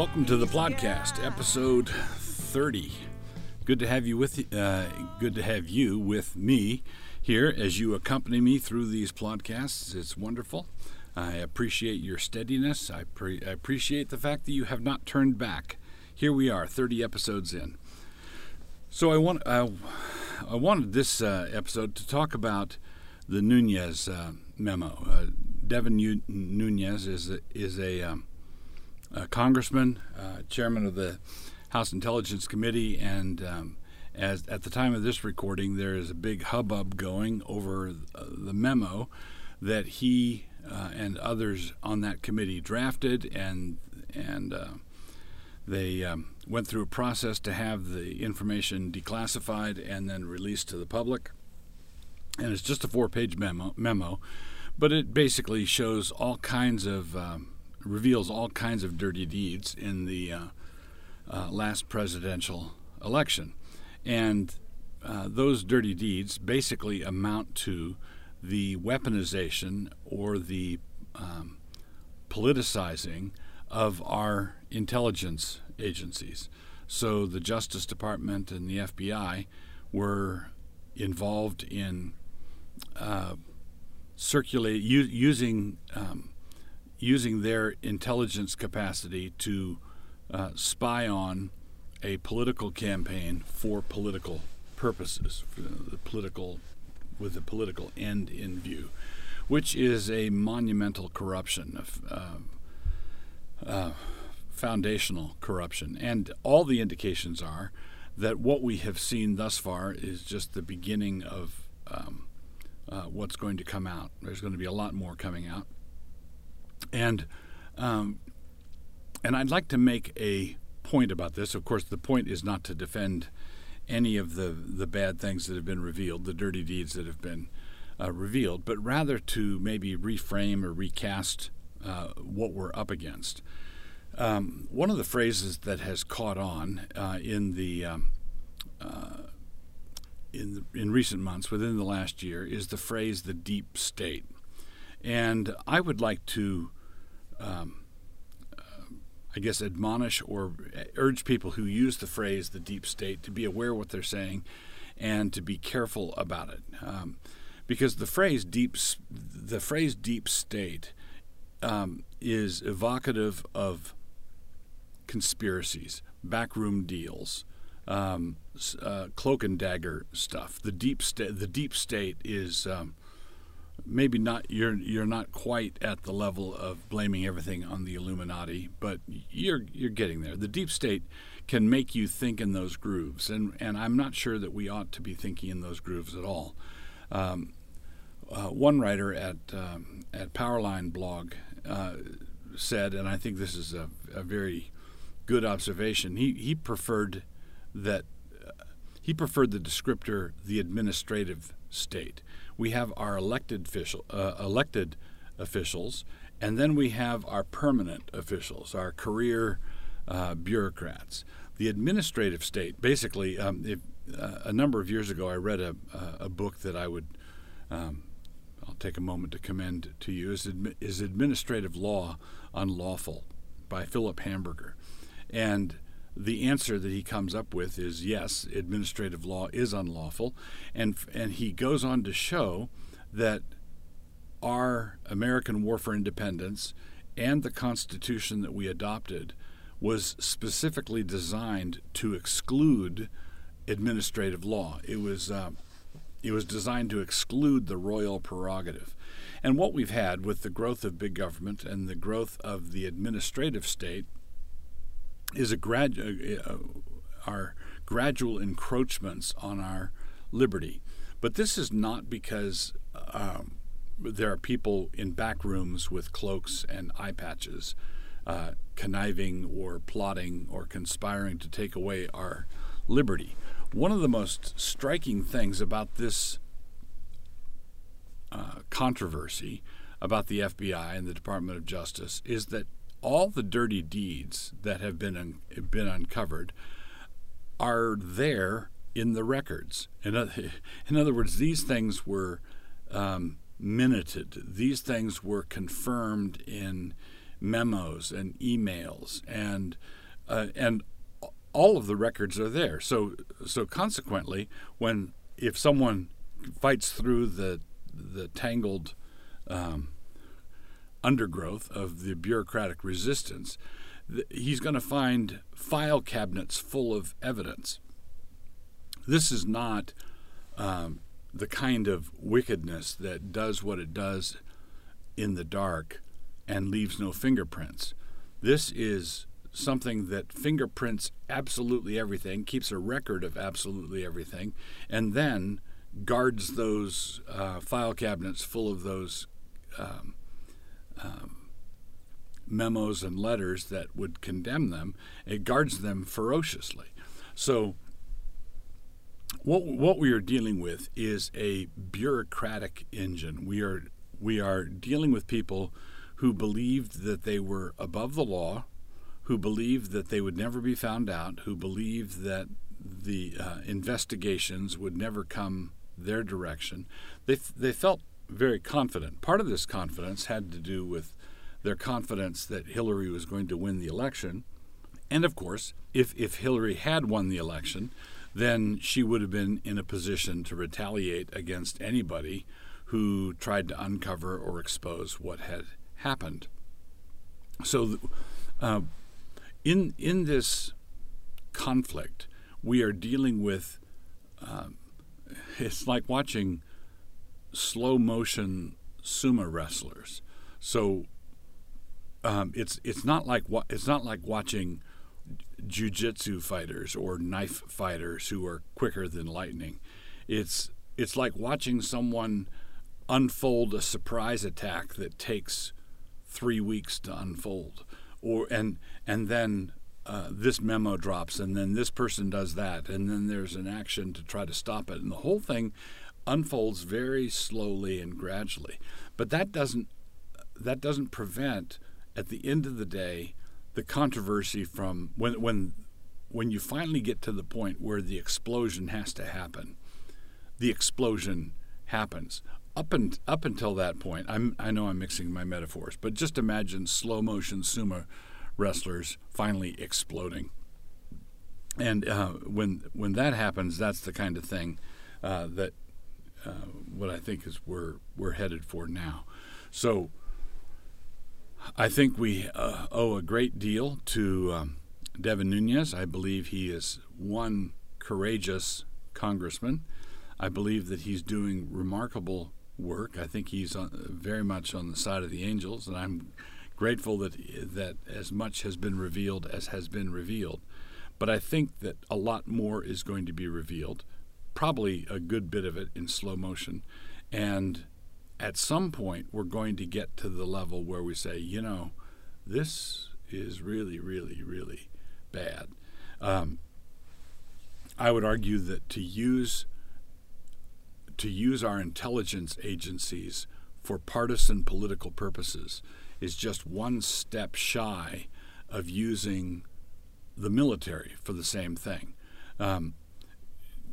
Welcome to the podcast, episode 30. Good to have you with uh, good to have you with me here as you accompany me through these podcasts. It's wonderful. I appreciate your steadiness. I, pre- I appreciate the fact that you have not turned back. Here we are, 30 episodes in. So I want uh, I wanted this uh, episode to talk about the Nunes uh, memo. Uh, Devin U- Nunes is a, is a, um, a congressman, uh, chairman of the House Intelligence Committee, and um, as at the time of this recording, there is a big hubbub going over uh, the memo that he uh, and others on that committee drafted, and and uh, they um, went through a process to have the information declassified and then released to the public. And it's just a four-page memo, memo but it basically shows all kinds of um, reveals all kinds of dirty deeds in the uh, uh, last presidential election, and uh, those dirty deeds basically amount to the weaponization or the um, politicizing of our intelligence agencies. So the Justice Department and the FBI were involved in uh, circulate u- using um, using their intelligence capacity to uh, spy on a political campaign for political purposes, for the political with a political end in view, which is a monumental corruption of. Uh, uh, foundational corruption. And all the indications are that what we have seen thus far is just the beginning of um, uh, what's going to come out. There's going to be a lot more coming out. And um, and I'd like to make a point about this. Of course, the point is not to defend any of the, the bad things that have been revealed, the dirty deeds that have been uh, revealed, but rather to maybe reframe or recast uh, what we're up against. Um, one of the phrases that has caught on uh, in the um, uh, in the, in recent months, within the last year, is the phrase "the deep state," and I would like to, um, uh, I guess, admonish or urge people who use the phrase "the deep state" to be aware of what they're saying, and to be careful about it, um, because the phrase "deep," the phrase "deep state." Um, is evocative of conspiracies, backroom deals, um, uh, cloak and dagger stuff. The deep state, the deep state is um, maybe not you're you're not quite at the level of blaming everything on the Illuminati, but you're you're getting there. The deep state can make you think in those grooves, and and I'm not sure that we ought to be thinking in those grooves at all. Um, uh, one writer at um, at Powerline blog uh, said, and I think this is a, a very good observation. He he preferred that he preferred the descriptor the administrative state. We have our elected official uh, elected officials, and then we have our permanent officials, our career uh, bureaucrats. The administrative state, basically, um, if, uh, a number of years ago, I read a, a book that I would. Um, I'll take a moment to commend to you is, is Administrative Law Unlawful by Philip Hamburger. And the answer that he comes up with is yes, administrative law is unlawful, and and he goes on to show that our American War for Independence and the Constitution that we adopted was specifically designed to exclude administrative law. It was uh, it was designed to exclude the royal prerogative. And what we've had with the growth of big government and the growth of the administrative state is a grad, uh, uh, our gradual encroachments on our liberty. But this is not because um, there are people in back rooms with cloaks and eye patches uh, conniving or plotting or conspiring to take away our liberty. One of the most striking things about this uh, controversy about the FBI and the Department of Justice is that all the dirty deeds that have been un- been uncovered are there in the records. In other, in other words, these things were um, minuted. These things were confirmed in memos and emails and uh, and all of the records are there. So so consequently, when if someone fights through the the tangled um, undergrowth of the bureaucratic resistance, he's going to find file cabinets full of evidence. This is not um, the kind of wickedness that does what it does in the dark and leaves no fingerprints. This is something that fingerprints absolutely everything, keeps a record of absolutely everything, and then guards those uh, file cabinets full of those um, um, memos and letters that would condemn them. It guards them ferociously. So, what what we are dealing with is a bureaucratic engine. We are we are dealing with people who believed that they were above the law, who believed that they would never be found out, who believed that the uh, investigations would never come their direction. They, they felt very confident. Part of this confidence had to do with their confidence that Hillary was going to win the election. And of course, if, if Hillary had won the election, then she would have been in a position to retaliate against anybody who tried to uncover or expose what had happened. So, uh, in in this conflict, we are dealing with. Um, it's like watching slow motion sumo wrestlers. So um, it's it's not like it's not like watching jujitsu fighters or knife fighters who are quicker than lightning. It's it's like watching someone unfold a surprise attack that takes three weeks to unfold, or and and then uh, this memo drops, and then this person does that, and then there's an action to try to stop it, and the whole thing unfolds very slowly and gradually. But that doesn't that doesn't prevent, at the end of the day, the controversy from when when when you finally get to the point where the explosion has to happen. The explosion happens. Up and up until that point, I'm, I know I'm mixing my metaphors, but just imagine slow motion sumo wrestlers finally exploding. And uh, when when that happens, that's the kind of thing uh, that uh, what I think is we're we're headed for now. So I think we uh, owe a great deal to um, Devin Nunes. I believe he is one courageous congressman. I believe that he's doing remarkable work. I think he's on, very much on the side of the angels, and I'm grateful that that as much has been revealed as has been revealed. But I think that a lot more is going to be revealed, probably a good bit of it in slow motion. And at some point, we're going to get to the level where we say, you know, this is really, really, really bad. Um, I would argue that to use to use our intelligence agencies for partisan political purposes is just one step shy of using the military for the same thing. Um,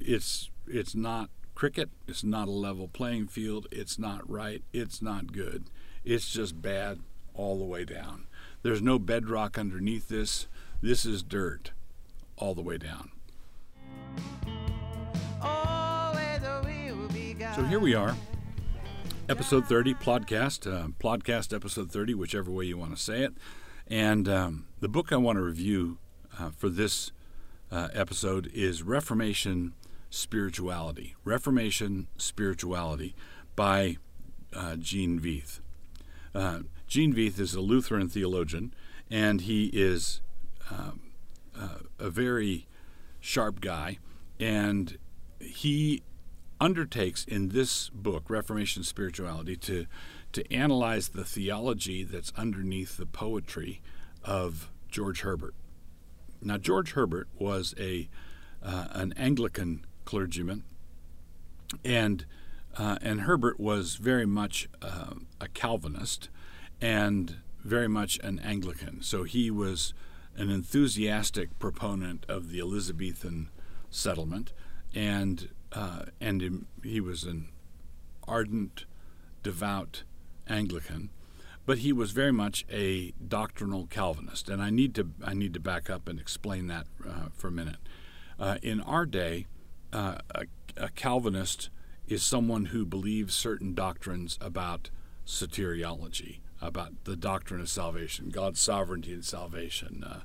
it's it's not cricket. It's not a level playing field. It's not right. It's not good. It's just bad all the way down. There's no bedrock underneath this. This is dirt all the way down. So here we are episode 30 podcast uh, podcast episode 30 whichever way you want to say it and um, the book i want to review uh, for this uh, episode is reformation spirituality reformation spirituality by uh, gene veith uh, veith is a lutheran theologian and he is um, uh, a very sharp guy and he undertakes in this book, Reformation Spirituality, to, to analyze the theology that's underneath the poetry of George Herbert. Now, George Herbert was a uh, an Anglican clergyman, and uh, and Herbert was very much uh, a Calvinist and very much an Anglican. So he was an enthusiastic proponent of the Elizabethan settlement and uh, and he was an ardent, devout Anglican. but he was very much a doctrinal Calvinist, and I need to I need to back up and explain that uh, for a minute. Uh, in our day, uh, a, a, Calvinist is someone who believes certain doctrines about soteriology, about the doctrine of salvation, God's sovereignty and salvation, uh,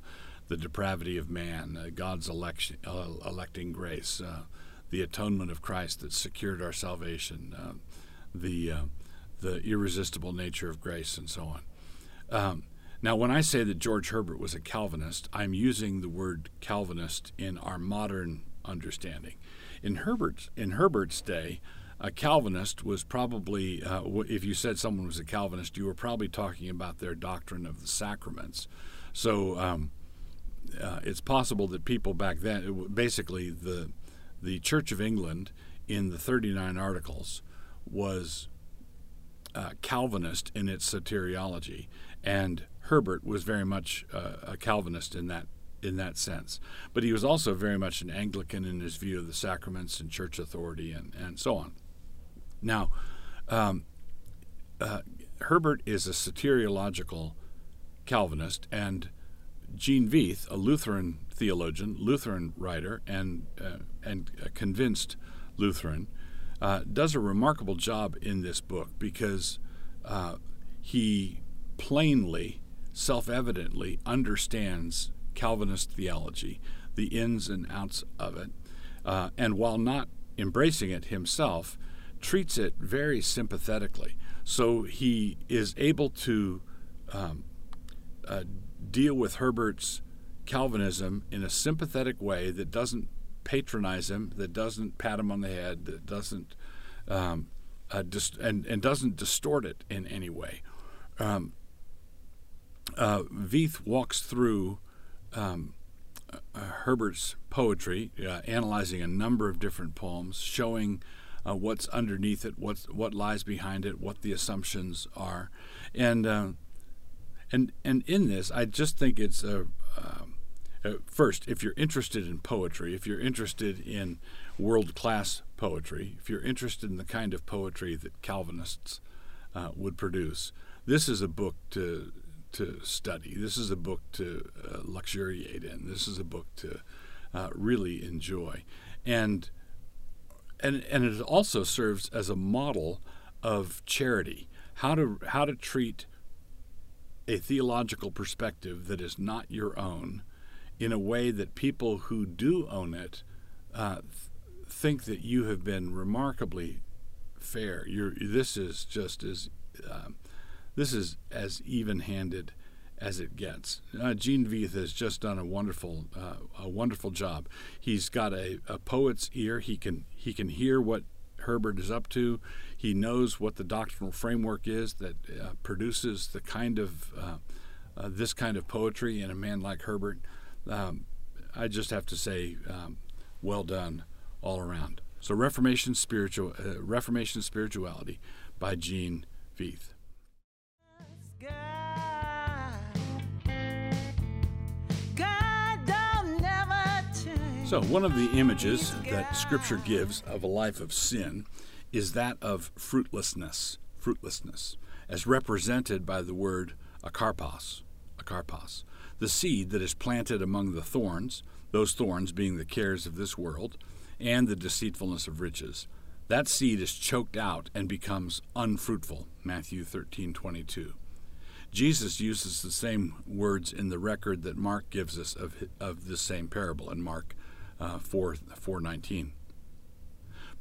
the depravity of man, uh, God's election, uh, electing grace, the atonement of Christ that secured our salvation, the the irresistible nature of grace, and so on. Um, now, when I say that George Herbert was a Calvinist, I'm using the word Calvinist in our modern understanding. In Herbert's in Herbert's day, a Calvinist was probably, uh, if you said someone was a Calvinist, you were probably talking about their doctrine of the sacraments. So um, uh, it's possible that people back then, basically the the Church of England in the 39 Articles was uh, Calvinist in its soteriology, and Herbert was very much uh, a Calvinist in that in that sense. But he was also very much an Anglican in his view of the sacraments and church authority and, and so on. Now, um, uh, Herbert is a soteriological Calvinist, and Gene Veith, a Lutheran theologian, Lutheran writer, and uh, and a convinced Lutheran, uh, does a remarkable job in this book because uh, he plainly, self evidently understands Calvinist theology, the ins and outs of it, uh, and while not embracing it himself, treats it very sympathetically. So he is able to um, uh, deal with Herbert's Calvinism in a sympathetic way that doesn't patronize him, that doesn't pat him on the head, that doesn't um, uh, and and doesn't distort it in any way. Um, uh, Veith walks through um, uh, Herbert's poetry, uh, analyzing a number of different poems, showing uh, what's underneath it, what's what lies behind it, what the assumptions are, and uh, and and in this, I just think it's a um, uh, first, if you're interested in poetry, if you're interested in world class poetry, if you're interested in the kind of poetry that Calvinists uh, would produce, this is a book to to study. This is a book to uh, luxuriate in. This is a book to uh, really enjoy, and and and it also serves as a model of charity. How to how to treat a theological perspective that is not your own in a way that people who do own it uh, th- think that you have been remarkably fair. You're, this is just as um, this is as even-handed as it gets. Uh, Gene Veith has just done a wonderful uh, a wonderful job. He's got a, a poet's ear. He can he can hear what Herbert is up to. He knows what the doctrinal framework is that uh, produces the kind of uh, uh, this kind of poetry in a man like Herbert um, I just have to say, um, well done all around. So Reformation spiritual uh, Reformation spirituality by Gene Veith. So, one of the images that Scripture gives of a life of sin is that of fruitlessness, fruitlessness, as represented by the word akarpos, akarpos the seed that is planted among the thorns, those thorns being the cares of this world, and the deceitfulness of riches. That seed is choked out and becomes unfruitful. Matthew 13:22. Jesus uses the same words in the record that Mark gives us of, of the same parable in Mark uh, 4, 4.19.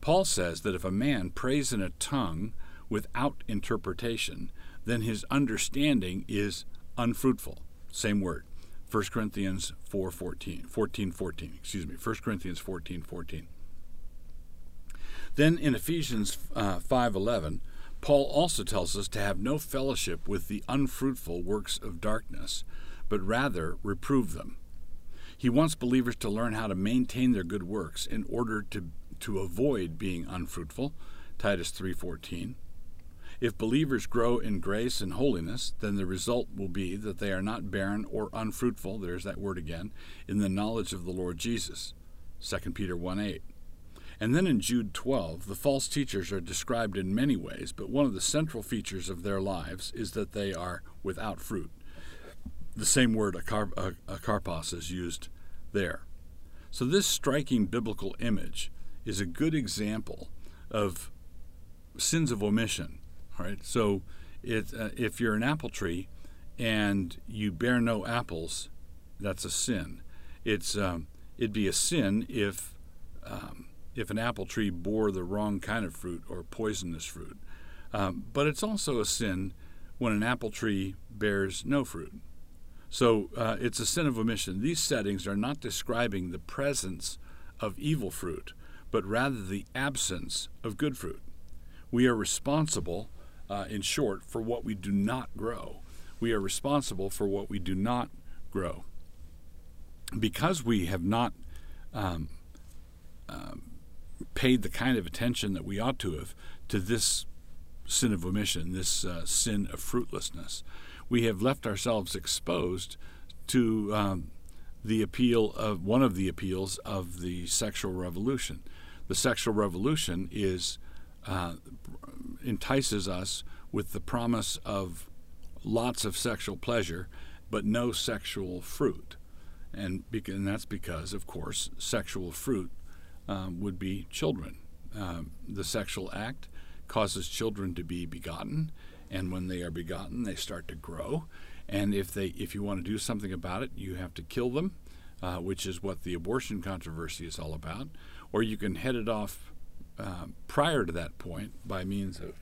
Paul says that if a man prays in a tongue without interpretation, then his understanding is unfruitful. Same word. 1 Corinthians 4 14, 14, 14, excuse me, 1 Corinthians 14 14. Then in Ephesians uh, 5:11, Paul also tells us to have no fellowship with the unfruitful works of darkness, but rather reprove them. He wants believers to learn how to maintain their good works in order to to avoid being unfruitful, Titus 3:14. If believers grow in grace and holiness, then the result will be that they are not barren or unfruitful, there's that word again, in the knowledge of the Lord Jesus. 2 Peter 1 8. And then in Jude 12, the false teachers are described in many ways, but one of the central features of their lives is that they are without fruit. The same word, akarpos, is used there. So, this striking biblical image is a good example of sins of omission. All right, so it, uh, if you're an apple tree and you bear no apples, that's a sin. It's um, it'd be a sin if um, if an apple tree bore the wrong kind of fruit or poisonous fruit. Um, but it's also a sin when an apple tree bears no fruit. So uh, it's a sin of omission. These settings are not describing the presence of evil fruit, but rather the absence of good fruit. We are responsible, uh, in short, for what we do not grow. We are responsible for what we do not grow. Because we have not um, um, paid the kind of attention that we ought to have to this sin of omission, this uh, sin of fruitlessness, we have left ourselves exposed to um, the appeal of one of the appeals of the sexual revolution. The sexual revolution is uh, entices us with the promise of lots of sexual pleasure, but no sexual fruit, and, and that's because, of course, sexual fruit um, would be children. Um, the sexual act causes children to be begotten, and when they are begotten, they start to grow. And if they, if you want to do something about it, you have to kill them, uh, which is what the abortion controversy is all about. Or you can head it off uh, prior to that point by means of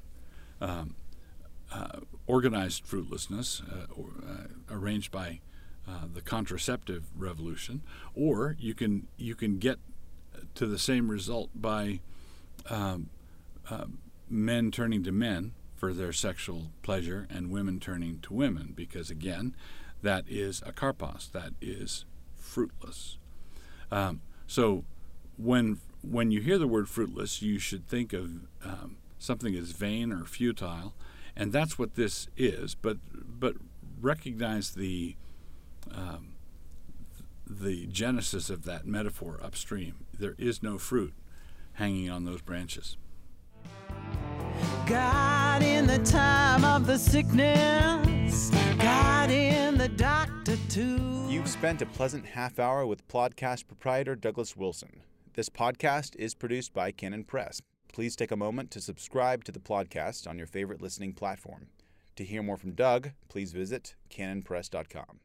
um, uh, organized fruitlessness, uh, or, uh, arranged by uh, the contraceptive revolution, or you can you can get to the same result by um, uh, men turning to men for their sexual pleasure and women turning to women, because again, that is akarpos, that is fruitless. Um, so when when you hear the word fruitless, you should think of um, something as vain or futile, and that's what this is. But but recognize the um, the genesis of that metaphor upstream. There is no fruit hanging on those branches. God in the time of the sickness, God in the doctor too. You've spent a pleasant half hour with podcast proprietor Douglas Wilson. This podcast is produced by Canon Press. Please take a moment to subscribe to the podcast on your favorite listening platform. To hear more from Doug, please visit canonpress.com.